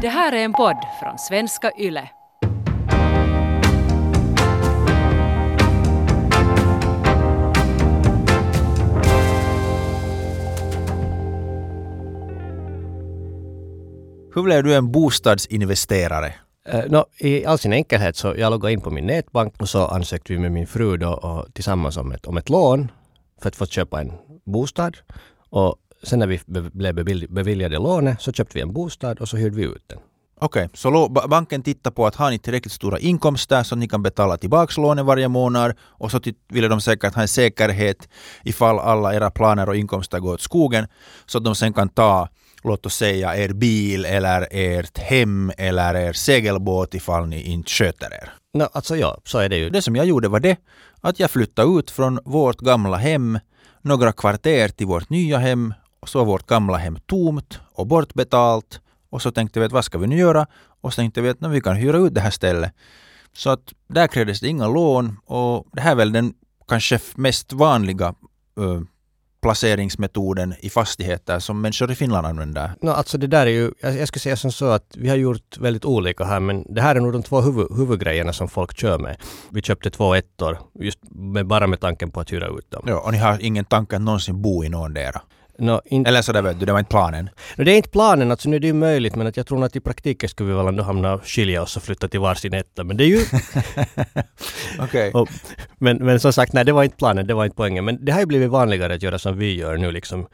Det här är en podd från svenska YLE. Hur blev du en bostadsinvesterare? Uh, no, I all sin enkelhet så jag loggade in på min nätbank och så ansökte vi med min fru då och tillsammans om ett, om ett lån för att få köpa en bostad. Och sen när vi blev beviljade lånet så köpte vi en bostad och så hyrde vi ut den. Okej, så lo- ba- banken tittar på att har ni tillräckligt stora inkomster så att ni kan betala tillbaks lånet varje månad och så ville de säkert ha en säkerhet ifall alla era planer och inkomster går åt skogen så att de sen kan ta låt oss säga er bil eller ert hem eller er segelbåt ifall ni inte sköter er. No, alltså ja, så är det ju. Det som jag gjorde var det att jag flyttade ut från vårt gamla hem några kvarter till vårt nya hem och så var vårt gamla hem tomt och bortbetalt och så tänkte vi att vad ska vi nu göra? Och så tänkte vi att "Nå, vi kan hyra ut det här stället. Så att där krävdes det inga lån och det här är väl den kanske mest vanliga ö, placeringsmetoden i fastigheter som människor i Finland använder. No, alltså det där är ju, jag, jag skulle säga som så att vi har gjort väldigt olika här men det här är nog de två huvud, huvudgrejerna som folk kör med. Vi köpte två ettor just med, bara med tanken på att hyra ut dem. Ja, och ni har ingen tanke att någonsin bo i någon dera. No, in, Eller så där vet du, det var inte planen. no, det är inte planen, alltså nu är det ju möjligt men att jag tror att i praktiken skulle vi väl ändå hamna skilja oss och flytta till varsin etta. Men det är ju Okej. Och, men, men som sagt, nej det var inte planen, det var inte poängen. Men det har ju blivit vanligare att göra som vi gör nu liksom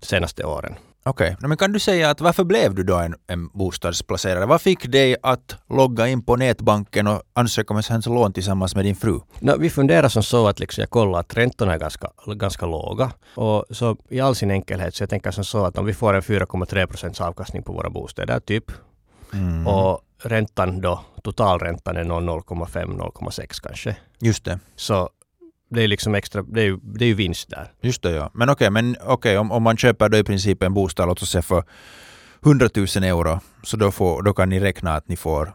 de senaste åren. Okej, okay. men kan du säga att varför blev du då en, en bostadsplacerare? Vad fick dig att logga in på nätbanken och ansöka om ett lån tillsammans med din fru? No, vi funderar som så att liksom jag kollar att räntorna är ganska, ganska låga. Och så i all sin enkelhet så jag tänker som så att om vi får en 4,3 procents avkastning på våra bostäder typ Mm. och räntan då, totalräntan är nog 0,5-0,6 kanske. Just det. Så det är liksom extra, det är ju, det är ju vinst där. Just det, ja. Men okej, men okej, om, om man köper då i princip en bostad, låt oss säga för 100 000 euro, så då, får, då kan ni räkna att ni får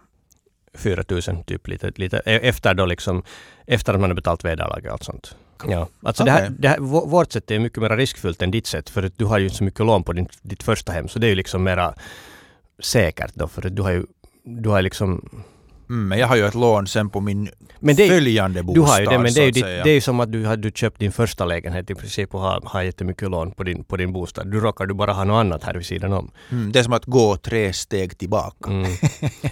4 000 typ lite, lite e- efter då liksom, efter att man har betalt vederlag och allt sånt. Ja, alltså det här, det här, vå- vårt sätt är mycket mer riskfyllt än ditt sätt för att du har ju inte så mycket lån på din, ditt första hem så det är ju liksom mera säkert då för att du har ju du har liksom men jag har ju ett lån sen på min Men det följande bostad. du har ju det, men det är ju, ditt, det är ju som att du har du köpt din första lägenhet i princip och har, har jättemycket lån på din, på din bostad. Du råkar du bara ha något annat här vid sidan om. Mm, det är som att gå tre steg tillbaka. Mm.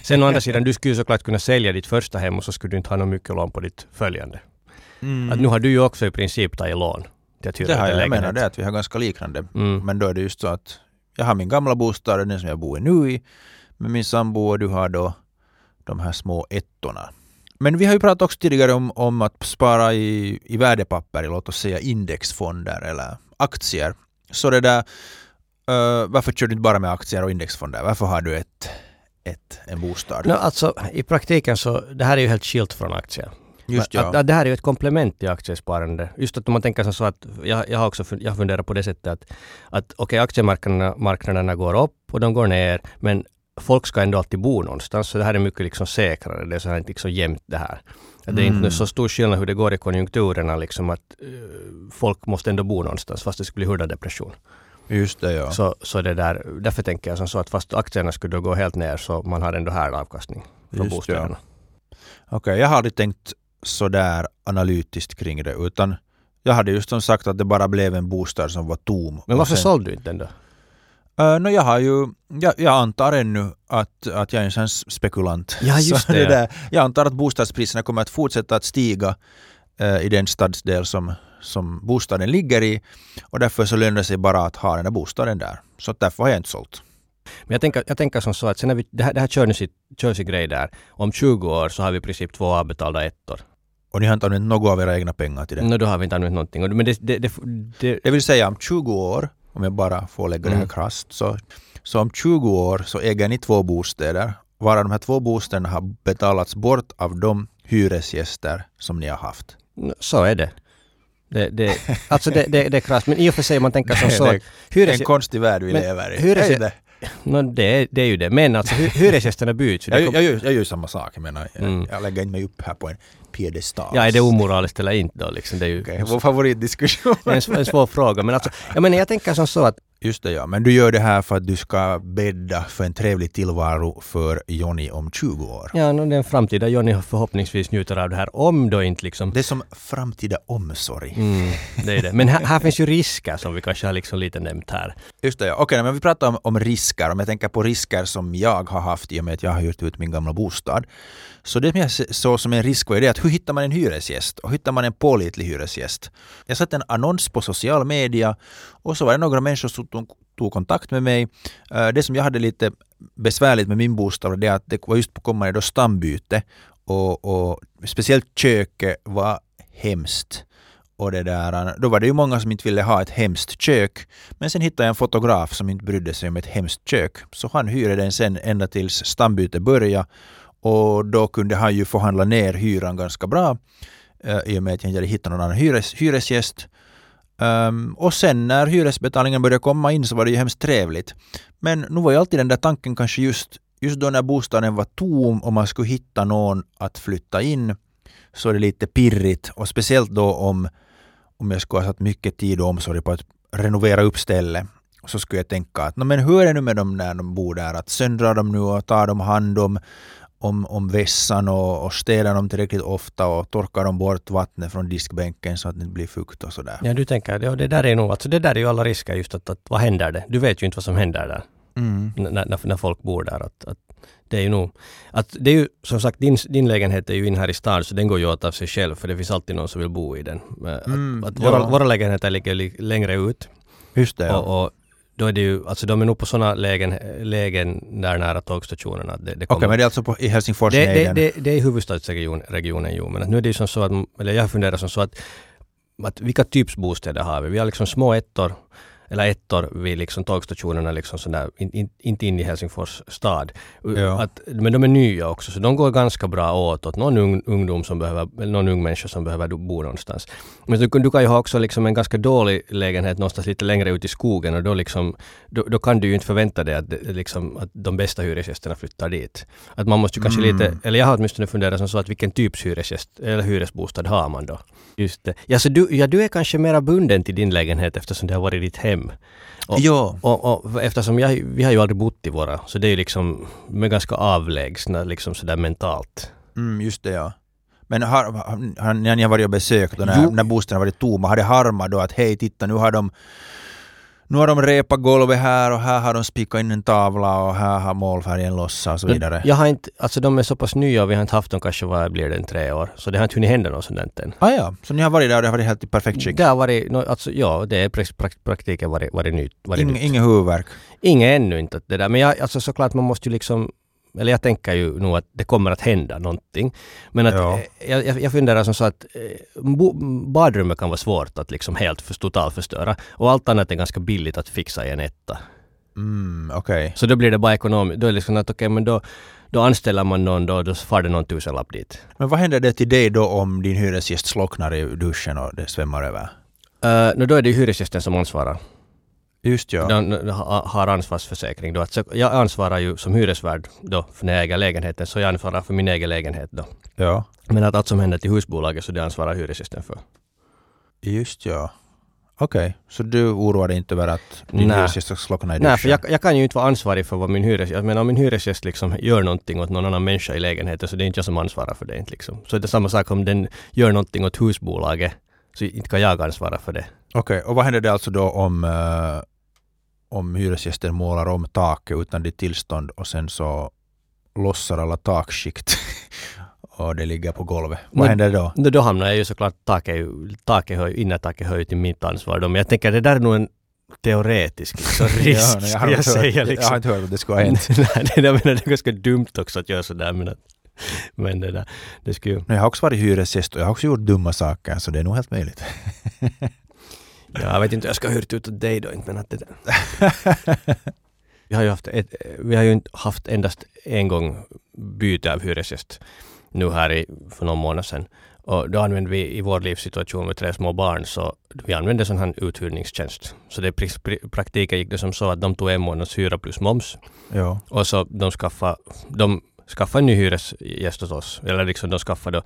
Sen å andra sidan, du skulle ju såklart kunna sälja ditt första hem och så skulle du inte ha något mycket lån på ditt följande. Mm. Att nu har du ju också i princip tagit lån till hyra det har jag, jag menar det att vi har ganska liknande. Mm. Men då är det just så att jag har min gamla bostad, den som jag bor i nu i, med min sambo och du har då de här små ettorna. Men vi har ju pratat också tidigare om, om att spara i, i värdepapper, låt oss säga indexfonder eller aktier. Så det där, eh, varför kör du inte bara med aktier och indexfonder? Varför har du ett, ett, en bostad? No, alltså i praktiken så, det här är ju helt skilt från aktier. Just ja. att, att det här är ju ett komplement till aktiesparande. Just att om man tänker så att, jag, jag har också fun- jag funderar på det sättet att, att okej aktiemarknaderna marknaderna går upp och de går ner men folk ska ändå alltid bo någonstans så det här är mycket liksom säkrare. Det är så här inte liksom jämnt det här. Att det är Mm. inte så stor skillnad hur det går i konjunkturerna liksom att eh, folk måste ändå bo någonstans fast det skulle bli huvuddepression. Just det ja. Så, så det där, därför tänker jag som så att fast aktierna skulle gå helt ner så man har ändå här avkastning från Just det, ja. bostäderna. Okej, jag har aldrig tänkt sådär analytiskt kring det utan jag hade just som sagt att det bara blev en bostad som var tom. Men varför sen- sålde du inte den då? Uh, no, jag har ju, jag, jag antar ännu att, att jag är en sån spekulant. Ja, just det, där, jag antar att bostadspriserna kommer att fortsätta att stiga eh, i den stadsdel som, som bostaden ligger i och därför så lönar det sig bara att ha den där bostaden där. Så därför har jag inte sålt. Men jag tänker, jag tänker som så att sen när vi, det här, det här kör nu sitt, kör sin grej där. Om 20 år så har vi i princip två avbetalda ettor. Och ni har inte använt något av era egna pengar till det. No, då har vi inte använt någonting. Men det, det, det, det, Det vill säga om 20 år, om jag bara får lägga det här Mm. krasst, så, så om 20 år så äger ni två bostäder, varav de här två bostäderna har betalats bort av de hyresgäster som ni har haft. så är det. Det, det, alltså det, det, det är krasst. Men i och för sig man tänker som så Det att är en konstig värld vi Men lever i. hyresgä- Är det? no, det, är- det är ju det. Men alltså hy, hyresgästerna byts. ju. Jag, kom- jag, gör, jag gör samma sak, jag menar. Jag, Mm. jag lägger inte mig upp här på en piedestal. Ja, är det omoraliskt eller inte då? Liksom, det är ju Okej, vår favoritdiskussion. en, sv- en svår fråga. Men alltså, jag menar, jag tänker som så att Just det ja, men du gör det här för att du ska bädda för en trevlig tillvaro för Johnny om 20 år. Ja, no, den framtida Johnny förhoppningsvis njuter av det här om då inte liksom... Det är som framtida omsorg. Mm, det är det. Men här, här finns ju risker som vi kanske har liksom lite nämnt här. Just det, ja. Okej, men vi pratar om, om risker. Om jag tänker på risker som jag har haft i och med att jag har hyrt ut min gamla bostad. Så det som jag såg som en risk var ju det att hur hittar man en hyresgäst? Och hittar man en pålitlig hyresgäst? Jag satte en annons på social media och så var det några människor som tog, tog kontakt med mig. Eh, det som jag hade lite besvärligt med min bostad var det att det var just på kommande då stambyte och, och speciellt köket var hemskt. Och det där, eh, då var det ju många som inte ville ha ett hemskt kök. Men sen hittade jag en fotograf som inte brydde sig om ett hemskt kök. Så han hyrde den sen ända tills stambytet började. Och då kunde han ju förhandla ner hyran ganska bra. eh, I och med att jag inte hade hittat någon annan hyres, hyresgäst. Um, och sen när hyresbetalningen började komma in så var det ju hemskt trevligt. Men nu var ju alltid den där tanken kanske just, just då när bostaden var tom och man skulle hitta någon att flytta in så är det lite pirrigt och speciellt då om, om jag skulle ha satt mycket tid och omsorg på att renovera upp stället så skulle jag tänka att men hur är det nu med dem när de bor där? Att söndrar de nu och tar de hand om om, om vässan och, och städar dem tillräckligt ofta och torkar de bort vattnet från diskbänken så att det inte blir fukt och sådär. Ja, du tänker, ja, det där är nog, alltså det där är ju alla risker just att, att vad händer det? Du vet ju inte vad som händer där. Mm. När, när, när, folk bor där. Att, att det är ju nog, att det är ju som sagt din, din lägenhet är ju in här i stan så den går ju åt av sig själv för det finns alltid någon som vill bo i den. Mm, att, att våra, våra lägenheter ligger längre ut. Just det. Ja. Och, och då är det ju, alltså de är nog på sådana lägen, lägen där nära tågstationerna. Det, det Okej, okay, men det är alltså på, i Helsingfors det, det, det, det är i huvudstadsregionen, jo. Men nu är det ju som så att, eller jag funderar som så att, att vilka typs bostäder har vi? Vi har liksom små ettor eller ettor vid liksom tågstationerna, liksom sådär, in, in, inte in i Helsingfors stad. Ja. Att, men de är nya också, så de går ganska bra åt, åt någon ung, ungdom som behöver, någon ung människa som behöver bo någonstans. Men du, du kan ju ha också liksom en ganska dålig lägenhet någonstans lite längre ut i skogen och då, liksom, då, då kan du ju inte förvänta dig att, liksom, att de bästa hyresgästerna flyttar dit. Att man måste ju kanske mm. lite, eller jag har åtminstone funderat som så att vilken typs hyresgäst eller hyresbostad har man då? Just det. Ja, så du, ja, du är kanske mera bunden till din lägenhet eftersom det har varit ditt hem. Och, ja. Och, och, eftersom jag, vi har ju aldrig bott i våra, så det är ju liksom med ganska avlägsna liksom sådär mentalt. Mm, just det ja. Men har, har, när ni har varit och besökt och när, när bostäderna varit tomma, har det harmat då att hej titta nu har de nu har de repat golvet här och här har de spikat in en tavla och här har målfärgen lossat och så vidare. Jag har inte, alltså de är så pass nya och vi har inte haft dem kanske, vad blir det, en tre år. Så det har inte hunnit hända något sånt än. Ah, ja, så ni har varit där och det har varit helt i perfekt skick? Det har varit, alltså ja, det är prakt, praktiken varit, varit nytt. Varit Ing, Inget huvudvärk? Inget ännu inte. Det där. Men jag, alltså såklart man måste ju liksom eller jag tänker ju nog att det kommer att hända någonting. Men att ja. jag, jag, jag funderar som så att eh, badrummet kan vara svårt att liksom helt för, totalförstöra. Och allt annat är ganska billigt att fixa i en etta. Mm, okay. Så då blir det bara ekonomiskt. Då är det liksom att okej, okay, men då, då anställer man någon då, då far det någon tusenlapp dit. Men vad händer det till dig då om din hyresgäst slocknar i duschen och det svämmar över? Uh, no, då är det hyresgästen som ansvarar. Just ja. De har ansvarsförsäkring då. Alltså jag ansvarar ju som hyresvärd då för när jag äger lägenheten, så jag ansvarar för min egen lägenhet då. Ja. Men att allt som händer till husbolaget så det ansvarar hyresgästen för. Just ja. Okej, okay. så du oroar dig inte över att din Nä. hyresgäst ska slockna i duschen? Nej, för jag, jag, kan ju inte vara ansvarig för vad min hyresgäst... Men om min hyresgäst liksom gör någonting åt någon annan människa i lägenheten så det är inte jag som ansvarar för det. Liksom. Så det är samma sak om den gör någonting åt husbolaget så inte kan jag ansvara för det. Okej, okay. och vad händer det alltså då om uh, om hyresgästen målar om taket utan ditt tillstånd och sen så lossar alla takskikt och det ligger på golvet. Vad händer då? Då, då hamnar jag ju såklart, taket, taket hör, innertaket ju till mitt ansvar då, men jag tänker det där är nog en teoretisk liksom, risk, ja, jag, jag säga. Liksom. jag har inte hört att det skulle ha hänt. Nej, det, jag menar, det är ganska dumt också att göra sådär, men, att, men det där, det skulle... Jag har också varit hyresgäst och jag har också gjort dumma saker, så det är nog helt möjligt. Ja, jag vet inte, jag ska hyrt ut åt dig då inte men att det... vi har ju haft, ett, vi har ju haft endast en gång byte av hyresgäst nu här i, för någon månad sedan. Och då använde vi i vår livssituation med tre små barn så vi använde sån här uthyrningstjänst. Så det i praktiken gick det som så att de tog en månads hyra plus moms. Ja. Och så de skaffade, de skaffade en ny hyresgäst åt oss. Eller liksom de skaffade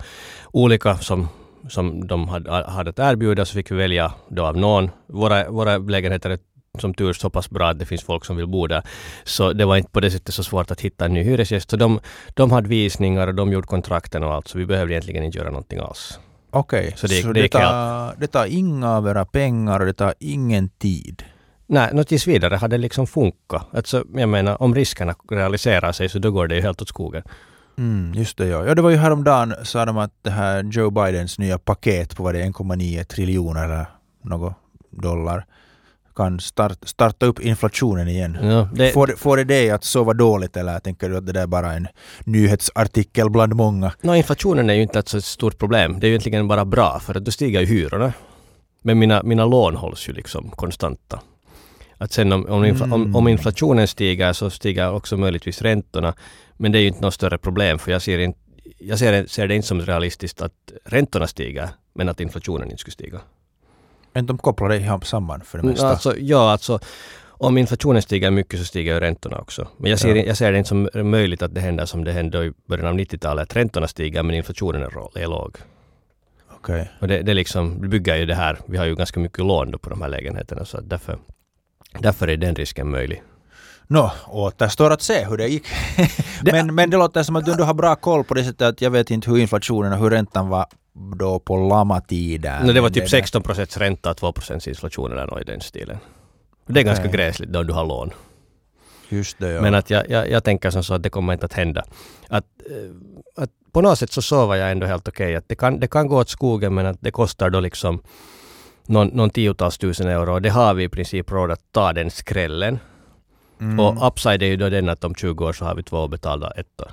olika som som de hade, hade att erbjuda så fick vi välja då av någon. Våra, våra lägenheter är som tur så pass bra att det finns folk som vill bo där. Så det var inte på det sättet så svårt att hitta en ny hyresgäst. Så de, de hade visningar och de gjorde kontrakten och allt, så vi behövde egentligen inte göra någonting alls. Okej, Så så, det- det, det gick tar, det tar inga av era pengar och det tar ingen tid. Nej, nå tills vidare hade det liksom funkat. Alltså, jag menar, om riskerna realiserar sig så då går det ju helt åt skogen. Mm, just det ja. ja. Det var ju häromdagen sa de att det här Joe Bidens nya paket på vad det är 1,9 triljoner eller något dollar kan start, starta upp inflationen igen. Ja, det, Får, får det dig att sova dåligt eller tänker du att det där är bara en nyhetsartikel bland många? nå, inflationen är ju inte ett så stort problem. Det är ju egentligen bara bra för att då stiger ju hyrorna. Men mina, mina lån hålls ju liksom konstanta. Att sen om, om, infla, om, om inflationen stiger så stiger också möjligtvis räntorna. Men det är ju inte något större problem för jag ser, inte, jag ser, ser det inte som realistiskt att räntorna stiger men att inflationen inte skulle stiga. Men de kopplar det ihop samman för det mesta. Alltså, ja, alltså om inflationen stiger mycket så stiger ju räntorna också. Men jag ser, Ja. jag ser det inte som möjligt att det händer som det hände i början av 90-talet. Att räntorna stiger men inflationen är, är låg. Okej. Och det, det liksom bygger ju det här. Vi har ju ganska mycket lån på de här lägenheterna så därför, därför är den risken möjlig. Nå, återstår att se hur det gick. men, men det låter som att du ändå har bra koll på det sättet att jag vet inte hur inflationen och hur räntan var då på lama-tiden. No, det var typ 16 procents ränta och 2 procents inflation eller något i den stilen. Det är ganska Okej. gräsligt då du har lån. Just det, ja. Men att jag, jag, jag tänker som så att det kommer inte att hända. Att, eh, att på något sätt så sover jag ändå helt okej. Att det, kan, det kan gå åt skogen men att det kostar då liksom någon, någon tiotals tusen euro. Det har vi i princip råd att ta den skrällen. Mm. Och upside är ju då den att om 20 år så har vi två obetalda ettor.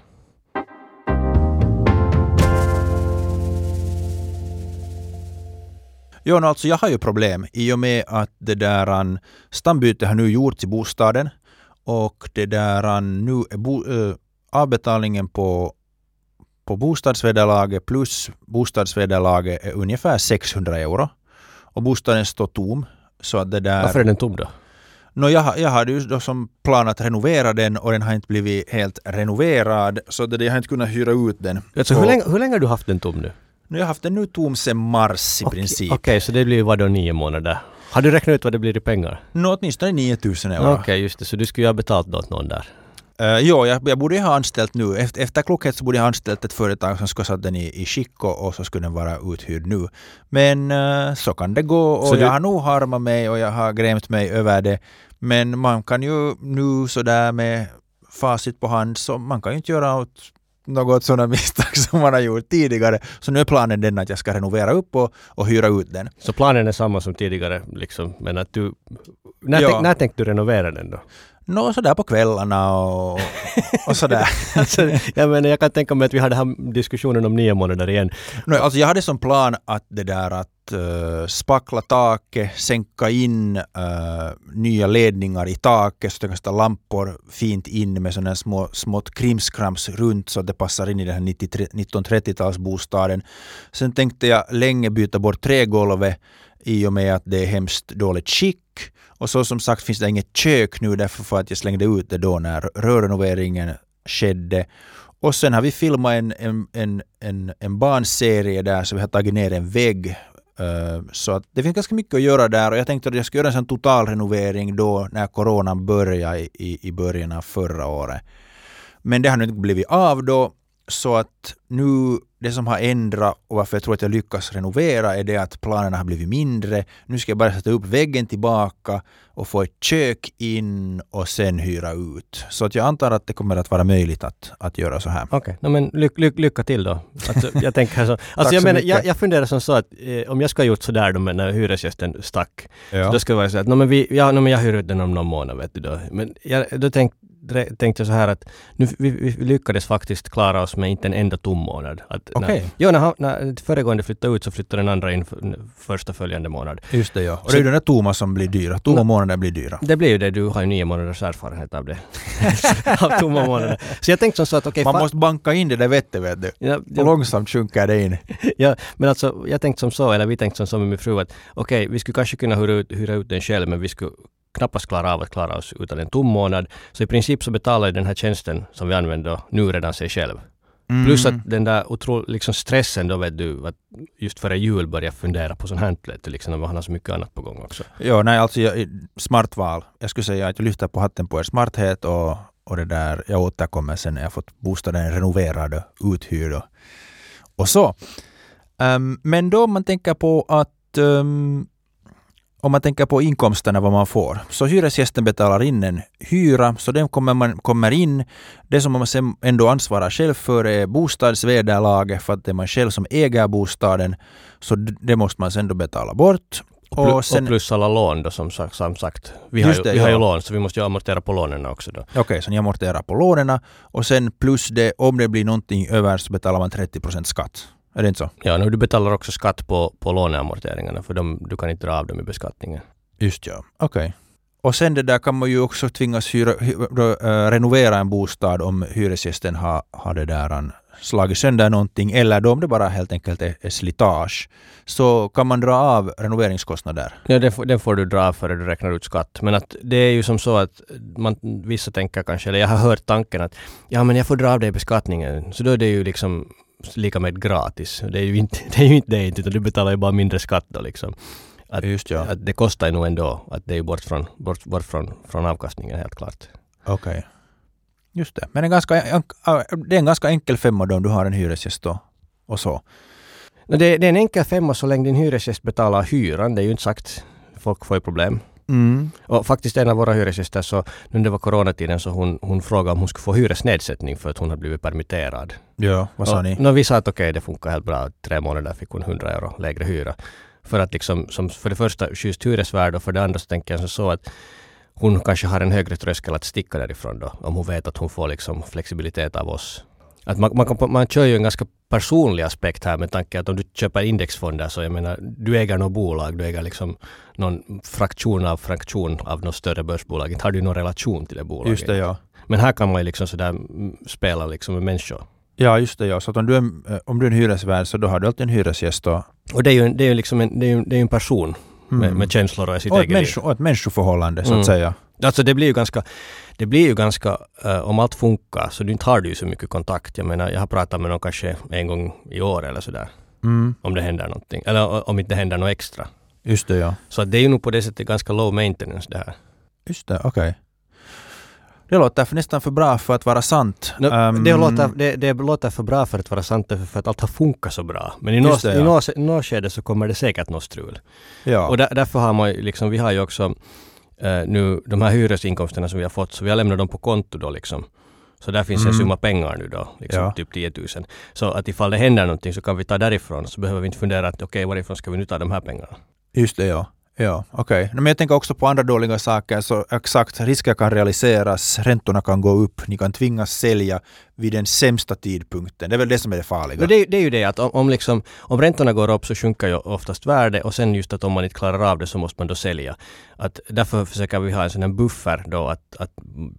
Jo, no, alltså jag har ju problem i och med att det där an, stambyte har nu gjorts i bostaden och det där an, nu är bo, äh, avbetalningen på, på bostadsvederlaget plus bostadsvederlaget är ungefär 600 euro. Och bostaden står tom. Så att det där... Varför är den tom då? No, jag, jag hade ju då som plan att renovera den och den har inte blivit helt renoverad så det, jag har inte kunnat hyra ut den. Alltså, Och- hur, länge, hur länge har du haft den tom nu? Nu har jag haft den nu tom sedan mars i Okej, princip. Okej, så det blir vad då nio månader? Har du räknat ut vad det blir i pengar? Nå, åtminstone 9000 euro. Okej, just det. Så du skulle ju ha betalt åt någon där. Uh, jo, jag, jag borde ha anställt nu. Efter, efter klokhet så borde jag ha anställt ett företag som skulle satt den i, i skick och, och så skulle den vara uthyrd nu. Men eh, så kan det gå och Så du- jag har nog harmat mig och jag har grämt mig över det. Men man kan ju nu sådär med facit på hand så man kan ju inte göra åt något sådana misstag som man har gjort tidigare. Så nu är planen den att jag ska renovera upp och, och hyra ut den. Så planen är samma som tidigare, liksom. men att du... När, Ja. tänk, när tänkte du renovera den då? Nå, sådär på kvällarna och, och sådär. alltså, jag menar, jag kan tänka mig att vi hade den här diskussionen om nio månader igen. No, alltså jag hade som plan att det där att uh, spackla taket, sänka in uh, nya ledningar i taket så stå lampor fint in med sådana små smått krimskrams runt så att det passar in i den här 93 1930-talsbostaden. Sen tänkte jag länge byta bort trägolvet i och med att det är hemskt dåligt skick. Och så som sagt finns det inget kök nu därför för att jag slängde ut det då när rörrenoveringen skedde. Och sen har vi filmat en, en, en, en, en barnserie där så vi har tagit ner en vägg. Eh, så att det finns ganska mycket att göra där och jag tänkte att jag skulle göra en sån totalrenovering då när coronan började i, i början av förra året. Men det har nu inte blivit av då så att nu det som har ändrat och varför jag tror att jag lyckas renovera är det att planerna har blivit mindre. Nu ska jag bara sätta upp väggen tillbaka och få ett kök in och sen hyra ut. Så att jag antar att det kommer att vara möjligt att, att göra så här. Okej, no, men ly, ly, lycka till då. Alltså, jag tänker så. Alltså, jag, så menar, jag, jag funderar som så att eh, om jag skulle ha gjort sådär då med när hyresgästen stack, Ja. då skulle det vara så att no, men vi, ja, no, men jag hyr ut den om någon månad. Vet du då. Men jag, då tänk, dre- tänkte jag så här att nu, vi, vi lyckades faktiskt klara oss med inte en enda tom månad. Att Okej. När, jo, när, när föregående flyttade ut så flyttade den andra in första följande månad. Just det ja. Och det är ju den där tomma som blir dyra. Tomma No. månader blir dyra. Det blir ju det, du har ju nio månaders erfarenhet av det. av tomma månader. Så jag tänkte som så att okej, Man fa- måste banka in det där vettet vet du. ja, Och ja, långsamt sjunker det in. Ja, men alltså jag tänkte som så, eller vi tänkte som så med min fru att okej, vi skulle kanske kunna hyra ut, hyra ut den själv, men vi skulle knappast klara av att klara oss utan en tom månad. Så i princip så betalar den här tjänsten som vi använder nu redan sig själv. Mm. Plus att den där otro, liksom stressen då vet du, att just före jul börja fundera på sånt här du, liksom, när man har så mycket annat på gång också. Ja, nej, alltså jag, smart val. Jag skulle säga att jag lyfter på hatten på er smarthet och, och det där, jag återkommer sen när jag fått bostaden renoverad och uthyrd och, och så. Ehm, men då om man tänker på att ehm, om man tänker på inkomsterna vad man får. Så hyresgästen betalar in en hyra, så den kommer, man, kommer in. Det som man sen ändå ansvarar själv för är bostadsvederlaget, för att det är man själv som äger bostaden. Så det måste man sen då betala bort. Och, sen- och plus alla lån då som, sagt- som sagt. Vi, har, ju, det, vi har ju ja. lån så vi måste ju amortera på lånen också då. Okej, så ni amorterar på lånen och sen plus det, om det blir någonting över så betalar man 30% skatt. Är det inte så? Ja, nu du betalar också skatt på, på låneamorteringarna för de, du kan inte dra av dem i beskattningen. Just ja, okej. Och sen det där kan man ju också tvingas hyra, hy, då, eh, renovera en bostad om hyresgästen har, har det där han slagit sönder någonting eller då om det bara helt enkelt är, är slitage. Så kan man dra av renoveringskostnader. Ja, får- den får du dra av före du räknar ut skatt. Men att det är ju som så att man, vissa tänker kanske, eller jag har hört tanken att ja men jag får dra av det i beskattningen. Så då är det ju liksom lika med gratis. Det är ju inte det, är ju inte det utan du betalar ju bara mindre skatt då liksom. Att, Just ja, att det kostar ju nog ändå att det är ju bort från, bort, bort från, från avkastningen helt klart. okej. Just det. Men en ganska, en, det är en ganska enkel femma då om du har en hyresgäst då, och så. No, det, det är en enkel femma så länge din hyresgäst betalar hyran. Det är ju inte sagt. Folk får ju problem. Mm. Och faktiskt en av våra hyresgäster så, nu när det var coronatiden så hon, hon frågade om hon skulle få hyresnedsättning för att hon hade blivit permitterad. Ja, vad sa Och- ni? vi sa att okej, det funkar helt bra. Tre månader fick hon 100 euro lägre hyra. För att liksom, som för det första schysst hyresvärd och för det andra så tänker jag så att hon kanske har en högre tröskel att sticka därifrån då. Om hon vet att hon får liksom flexibilitet av oss. Att man, man, man kör ju en ganska personlig aspekt här med tanke att om du köper indexfonder så jag menar, du äger något bolag, du äger liksom någon fraktion av fraktion av något större börsbolag. Inte har du någon relation till det bolaget. Just det, ja. Men här kan man ju liksom sådär mm, spela liksom med människor. Ja, just det. Ja. Så att om, du är, en- eh, om du är en hyresvärd så då har du alltid en hyresgäst. Och, Och det är ju, det är liksom en, det är ju, det är en person med, Mm. med känslor och sitt och, eget liv. människo, och ett människoförhållande så Mm. att säga. Alltså det blir ju ganska, det blir ju ganska, eh, om allt funkar så du inte har du ju så mycket kontakt. Jag menar, jag har pratat med någon kanske en gång i år eller sådär. Mm. Om det händer någonting. Eller om inte händer något extra. Just det, ja. Så det är ju nog på det sättet ganska low maintenance det här. Just det, okej. Det låter för nästan för bra för att vara sant. No, Ehm, det, låter, det, det låter för bra för att vara sant för att allt har funkat så bra. Men i något, ja. skede så kommer det säkert något strul. Ja. Och där, därför har man liksom, vi har ju också eh, nu de här hyresinkomsterna som vi har fått, så vi har lämnat dem på konto då liksom. Så där finns en Mm. summa pengar nu då, liksom Ja. typ 10 000. Så att ifall det händer någonting så kan vi ta därifrån, så behöver vi inte fundera att okej, varifrån ska vi nu ta de här pengarna? Just det, ja. Ja, okej. Men jag tänker också på andra dåliga saker. Så exakt, risker kan realiseras, räntorna kan gå upp, ni kan tvingas sälja vid den sämsta tidpunkten. Det är väl det som är det farliga. Men det, det är ju det att om, om, liksom, om räntorna går upp så sjunker ju oftast värde och sen just att om man inte klarar av det så måste man då sälja. Att därför försöker vi ha en sån här buffer då att, att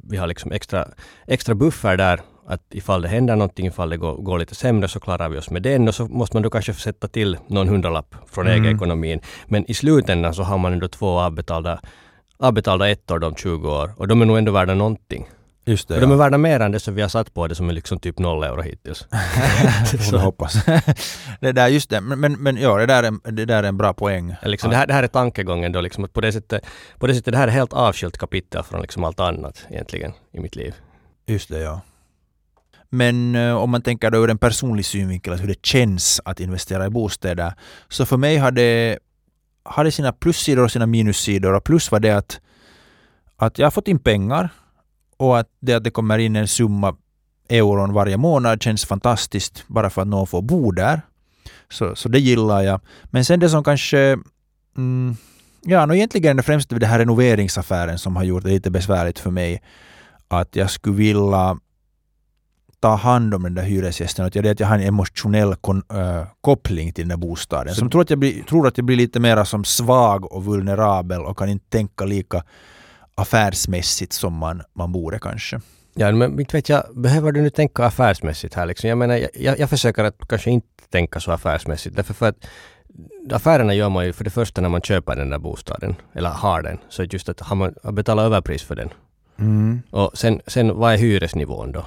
vi har liksom extra, extra buffer där att ifall det händer någonting, ifall det går, går lite sämre så klarar vi oss med den och så måste man då kanske sätta till någon hundralapp från Mm. egen ekonomin. Men i slutändan så har man ändå två avbetalda, avbetalda ettor de 20 år och de är nog ändå värda någonting. Just det, Och de är ja. värda mer än det som vi har satt på det som är liksom typ noll euro hittills. Vi hoppas. det där, just det. Men, men, men ja, det där, är, det där är en bra poäng. Liksom det, här, det här är tankegången då liksom att på det sättet, på det sättet det här är helt avskilt kapitel från liksom allt annat egentligen i mitt liv. Just det, ja. Men eh, om man tänker då ur en personlig synvinkel, alltså hur det känns att investera i bostäder. Så för mig har det, har det sina plussidor och sina minussidor. Och plus var det att, att jag har fått in pengar och att det att det kommer in en summa euron varje månad känns fantastiskt bara för att någon får bo där. Så, så det gillar jag. Men sen det som kanske mm, Ja, no, egentligen är det främst det här renoveringsaffären som har gjort det lite besvärligt för mig. Att jag skulle vilja ta hand om den där hyresgästen. Att jag, att jag har en emotionell kon, äh, koppling till den där bostaden. Så- Som tror att, jag blir, tror att jag blir lite mer som svag och vulnerabel och kan inte tänka lika affärsmässigt som man, man borde kanske. Ja, men inte vet jag, behöver du nu tänka affärsmässigt här liksom? Jag menar, jag, jag, försöker att kanske inte tänka så affärsmässigt. Därför för att affärerna gör man ju för det första när man köper den där bostaden, eller har den. Så just att har man betalat överpris för den. Mm. Och sen, sen vad är hyresnivån då?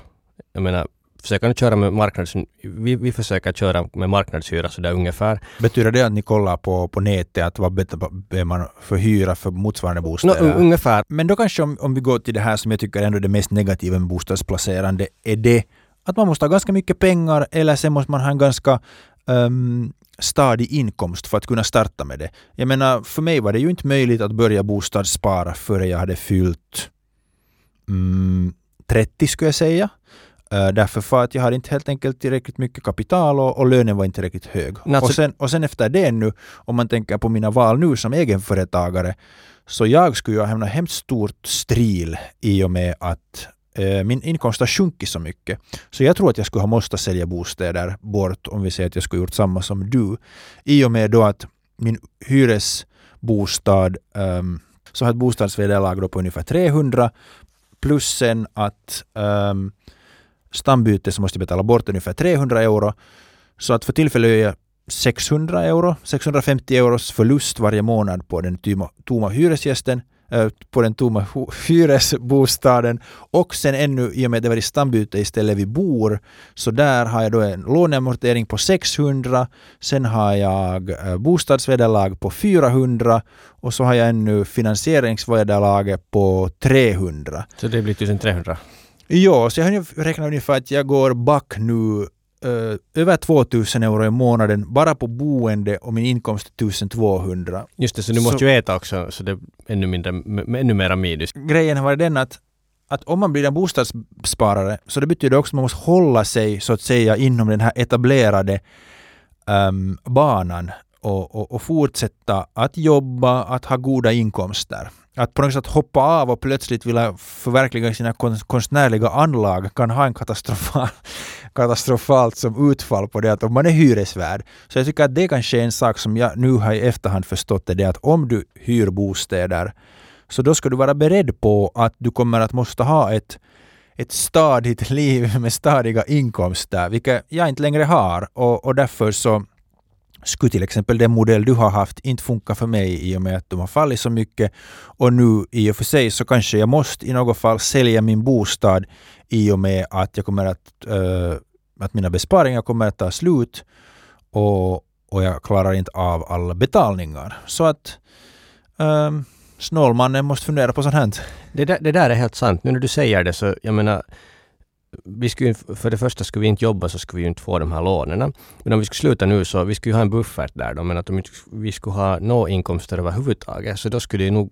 Jag menar, försöker köra med marknads... Vi, vi försöker köra med marknadshyra sådär ungefär. Betyder det att ni kollar på, på nätet att vad behöver man för hyra för motsvarande bostäder? un- ungefär. Men då kanske om, om vi går till det här som jag tycker ändå är det mest negativa med bostadsplacerande är det att man måste ha ganska mycket pengar eller sen måste man ha en ganska um, stadig inkomst för att kunna starta med det. Jag menar, för mig var det ju inte möjligt att börja bostadsspara före jag hade fyllt mm, 30 skulle jag säga. Uh, därför för att jag hade inte helt enkelt tillräckligt mycket kapital och, och lönen var inte tillräckligt hög. Alltså- och, sen, och sen efter det nu, om man tänker på mina val nu som egenföretagare, så jag skulle ju ha hamnat hemskt stort stril i och med att eh, min inkomst har sjunkit så mycket. Så jag tror att jag skulle ha måste sälja bostäder bort om vi säger att jag skulle gjort samma som du. I och med då att min hyresbostad um, så har ett bostadsvederlag på ungefär 300 plus sen att um, stambyte så måste jag betala bort ungefär 300 euro. Så att för tillfället är jag 600 euro, 650 euros förlust varje månad på den tomma, tomma hyresgästen, äh, på den tomma hyresbostaden och sen ännu i och med att det var i stambyte istället vi bor så där har jag då en låneamortering på 600 sen har jag äh, bostadsvederlag på 400 och så har jag ännu finansieringsvederlaget på 300. Så det blir 1300. Ja, så jag har räknat ungefär att jag går back nu eh, över 2000 euro i månaden bara på boende och min inkomst är 1200. Just det, så du Så- måste ju äta också så det är ännu mindre, ännu mera minus. Grejen har varit den att, att om man blir en bostadssparare så det betyder också att man måste hålla sig så att säga inom den här etablerade ehm, banan och, och, och fortsätta att jobba, att ha goda inkomster. Att på något sätt hoppa av och plötsligt vilja förverkliga sina konstnärliga anlag kan ha en katastrofal, katastrofalt som utfall på det att om man är hyresvärd. Så jag tycker att det kanske är en sak som jag nu har i efterhand förstått är det att om du hyr bostäder så då ska du vara beredd på att du kommer att måste ha ett, ett stadigt liv med stadiga inkomster, vilket jag inte längre har. Och, och därför så skulle till exempel den modell du har haft inte funka för mig i och med att de har fallit så mycket. Och nu i och för sig så kanske jag måste i något fall sälja min bostad i och med att jag kommer att, uh, att mina besparingar kommer att ta slut och, och jag klarar inte av alla betalningar. Så att um, snålmannen måste fundera på sånt här. Det där, det där är helt sant. Nu när du säger det så, jag menar, vi skulle, för det första skulle vi inte jobba så skulle vi inte få de här lånen. Men om vi skulle sluta nu så vi skulle ha en buffert där då, men att om vi skulle ha några inkomster överhuvudtaget så då skulle det nog,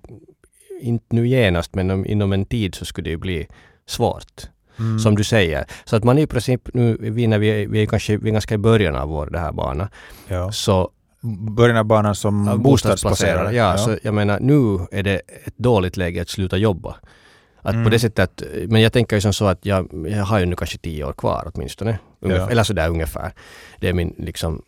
inte nu genast, men om, inom en tid så skulle det bli svårt. Mm. Som du säger. Så att man i princip nu, vi, när vi, vi är kanske vi är ganska i början av vår det här bana, ja. så Början av banan som Ja, bostadsplacerare. Ja, så jag menar nu är det ett dåligt läge att sluta jobba. Att Mm. på det sättet att, men jag tänker ju som så att jag, jag har ju nu kanske tio år kvar åtminstone. Ungefär, Ja. Eller sådär ungefär. Det är min liksom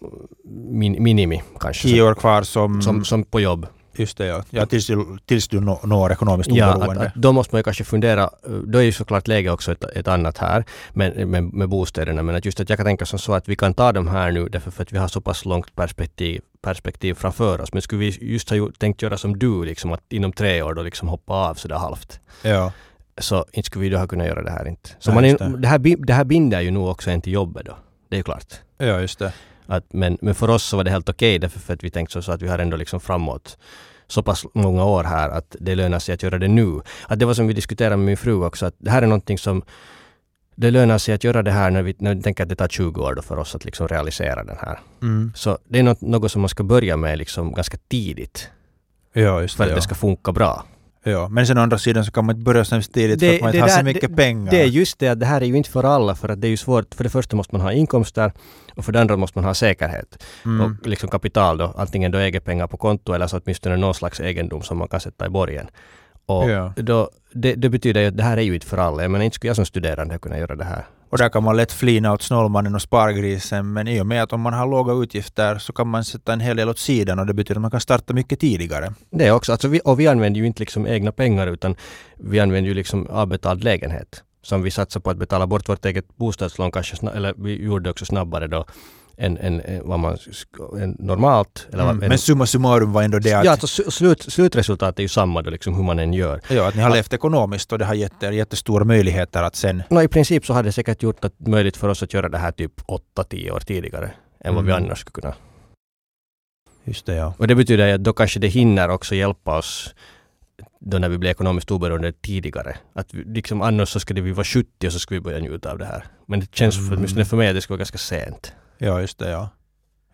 min, minimi kanske. Tio år kvar som... Som, som på jobb. Just det, ja. ja tills, du, tills du nå- når ekonomiskt Ja, att, oberoende. att då måste man ju kanske fundera, då är ju såklart läge också ett, ett annat här med, med, med bostäderna, men att just att jag kan tänka som så att vi kan ta de här nu därför för att vi har så pass långt perspektiv, perspektiv framför oss. Men skulle vi just ha tänkt göra som du, liksom att inom tre år då liksom hoppa av sådär halvt, ja. Så inte skulle vi då ha kunnat göra det här inte. Så Nej, man är, det. det. här, bi- det här binder ju nog också en till jobbet då. Det är ju klart. ja, just det. Att, men, men för oss så var det helt okej därför för att vi tänkte så, så att vi har ändå liksom framåt så pass många år här att det lönar sig att göra det nu. Att det var som vi diskuterade med min fru också, att det här är någonting som det lönar sig att göra det här när vi, när vi tänker att det tar 20 år för oss att liksom realisera den här. Mm. Så det är något, något som man ska börja med liksom ganska tidigt Ja, för det. att Ja. det ska funka bra. Ja. Men sen å andra sidan så kan man inte börja så hemskt tidigt för Det- att man inte har så där- mycket det- pengar. Det är just det att det här är ju inte för alla för att det är ju svårt. För det första måste man ha inkomster och för det andra måste man ha säkerhet. mm. och liksom kapital då, antingen då eget pengar på konto eller så åtminstone någon slags egendom som man kan sätta i borgen. Och Ja. då, det, det betyder ju att det här är ju inte för alla. Jag menar inte skulle jag som studerande kunna göra det här. Och där kan man lätt flina åt snålmannen och spargrisen men i och med att om man har låga utgifter så kan man sätta en hel del åt sidan och det betyder att man kan starta mycket tidigare. Det också, alltså vi, och vi använder ju inte liksom egna pengar utan vi använder ju liksom avbetald lägenhet. Som vi satsar på att betala bort vårt eget bostadslån kanske, eller vi gjorde också snabbare då än, än, än vad man än normalt. Eller Mm. vad- Men summa summarum var ändå det att, ja, alltså, slut, slutresultatet är ju samma då, liksom hur man än gör. ja, att ni har levt ekonomiskt och det har gett er jättestora möjligheter att sen No, I princip så hade det säkert gjort det möjligt för oss att göra det här typ 8-10 år tidigare än vad vi Mm. annars skulle kunna. Just det, ja. Och det betyder att då kanske det hinner också hjälpa oss då när vi blir ekonomiskt oberoende tidigare. Att vi, liksom annars så skulle vi vara 70 och så skulle vi börja njuta av det här. Men det känns för, Mm. åtminstone för mig att det skulle vara ganska sent. Ja, just det, ja.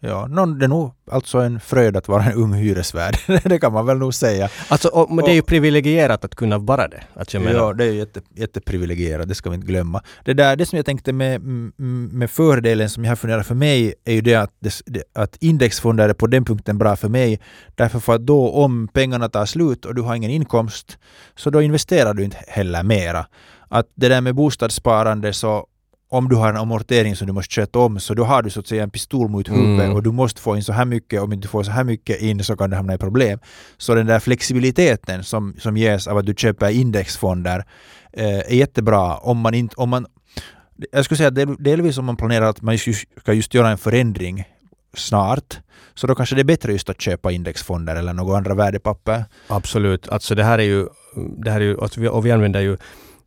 Ja, någon, det är nog alltså en fröjd att vara en ung hyresvärd. det kan man väl nog säga. Alltså, och, men det är ju privilegierat att kunna vara det. Att jag menar, Ja, det är ju jätte, jätteprivilegierat, det ska vi inte glömma. Det, där, det som jag tänkte med, med fördelen som jag har funderat för mig är ju det att, det, att indexfonder är på den punkten bra för mig. Därför för att då om pengarna tar slut och du har ingen inkomst så då investerar du inte heller mera. Att det där med bostadssparande så om du har en amortering som du måste sköta om så då har du så att säga en pistol mot huvudet Mm. och du måste få in så här mycket. Om du får så här mycket in så kan du hamna i problem. Så den där flexibiliteten som, som ges av att du köper indexfonder eh, är jättebra om man inte... Om man, jag skulle säga att del, delvis om man planerar att man ska just göra en förändring snart så då kanske det är bättre just att köpa indexfonder eller några andra värdepapper. Absolut. Alltså det här är ju, det här är ju alltså och vi använder ju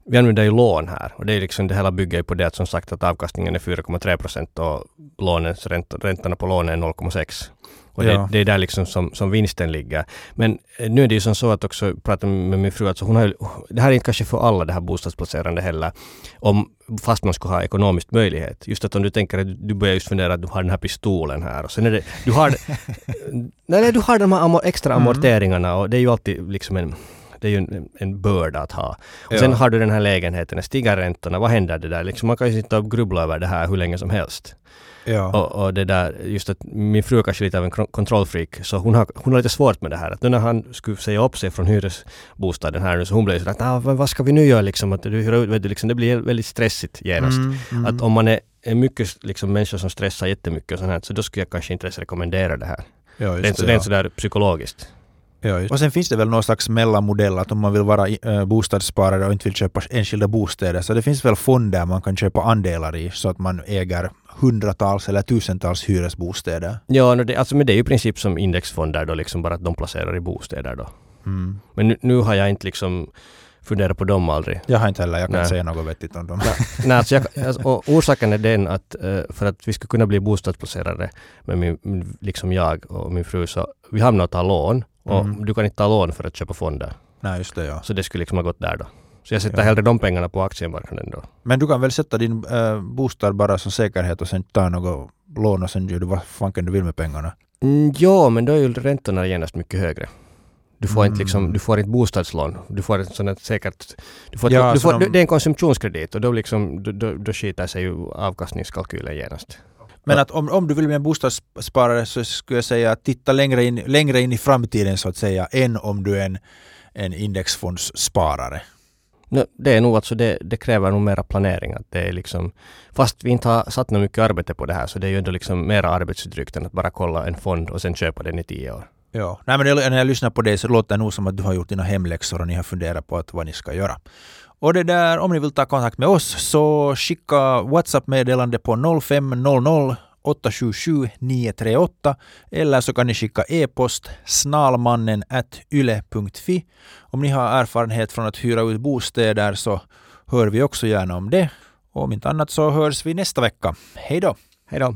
vi använder ju lån här och det är liksom det hela bygger på det att som sagt att avkastningen är 4,3 procent och lånens ränta, räntorna på lånen är 0,6. Och det, Ja. det är där liksom som, som vinsten ligger. Men eh, nu är det ju som så att också, jag pratade med min fru, alltså hon har det här är inte kanske för alla det här bostadsplacerande heller, om, fast man skulle ha ekonomisk möjlighet. Just att om du tänker att du börjar just fundera att du har den här pistolen här och sen är det, du har, nej, du har de här extra Mm. amorteringarna och det är ju alltid liksom en det är ju en, en börda att ha. Och Ja. sen har du den här lägenheten, stiger räntorna, vad händer det där? Liksom man kan ju sitta och grubbla över det här hur länge som helst. Ja. Och, och det där, just att min fru är kanske lite av en kontrollfreak, så hon har, hon har lite svårt med det här. Att nu när han skulle säga upp sig från hyresbostaden här nu, så hon blev sådär att ah, vad ska vi nu göra liksom? Att du vet du, liksom, det blir väldigt stressigt genast. Mm, mm. Att om man är, är mycket liksom, människor som stressar jättemycket och sånt här, så då skulle jag kanske inte rekommendera det här. ja, Rent, det, rent ja. sådär psykologiskt. Ja. Och sen finns det väl någon slags mellanmodell att om man vill vara äh, bostadssparare och inte vill köpa enskilda bostäder så det finns väl fonder man kan köpa andelar i så att man äger hundratals eller tusentals hyresbostäder. Ja, no, det, alltså, men det är ju i princip som indexfonder då, liksom bara att de placerar i bostäder då. Mm. Men nu, nu har jag inte liksom funderat på dem aldrig. Jag har inte heller, jag kan Nej. inte säga något vettigt om dem. Nej, alltså jag, alltså, och orsaken är den att eh, för att vi ska kunna bli bostadsplacerare med min, liksom jag och min fru så vi hamnar att ta lån och Mm. du kan inte ta lån för att köpa fonder. Nej, just det ja. Så det skulle liksom ha gått där då. Så jag sätter Ja. hellre de pengarna på aktiemarknaden då. Men du kan väl sätta din äh, bostad bara som säkerhet och sen ta något lån och sen gör du vad fanken du vill med pengarna. Mm, ja, men då är ju räntorna genast mycket högre. Du får inte Mm. liksom, du får inte bostadslån. Du får ett sånt säkert... Du får, Ja, du så får, de- Det är en konsumtionskredit och då liksom, då, då, då skiter sig ju avkastningskalkylen genast. Men att om, om du vill bli en bostadssparare så skulle jag säga att titta längre in, längre in i framtiden så att säga än om du är en, en indexfondssparare. No, det är nog alltså, det, det kräver nog mera planering. Att det är liksom, fast vi inte har satt något mycket arbete på det här så det är ju ändå liksom mera arbetsdrygt än att bara kolla en fond och sen köpa den i tio år. Ja. Nej, men när jag lyssnar på det så låter det nog som att du har gjort dina hemläxor och ni har funderat på att vad ni ska göra. Och det där, om ni vill ta kontakt med oss så skicka WhatsApp-meddelande på 0500 877 938 eller så kan ni skicka e-post snalmannen yle.fi. Om ni har erfarenhet från att hyra ut bostäder så hör vi också gärna om det. Och om inte annat så hörs vi nästa vecka. Hej då! Hej då!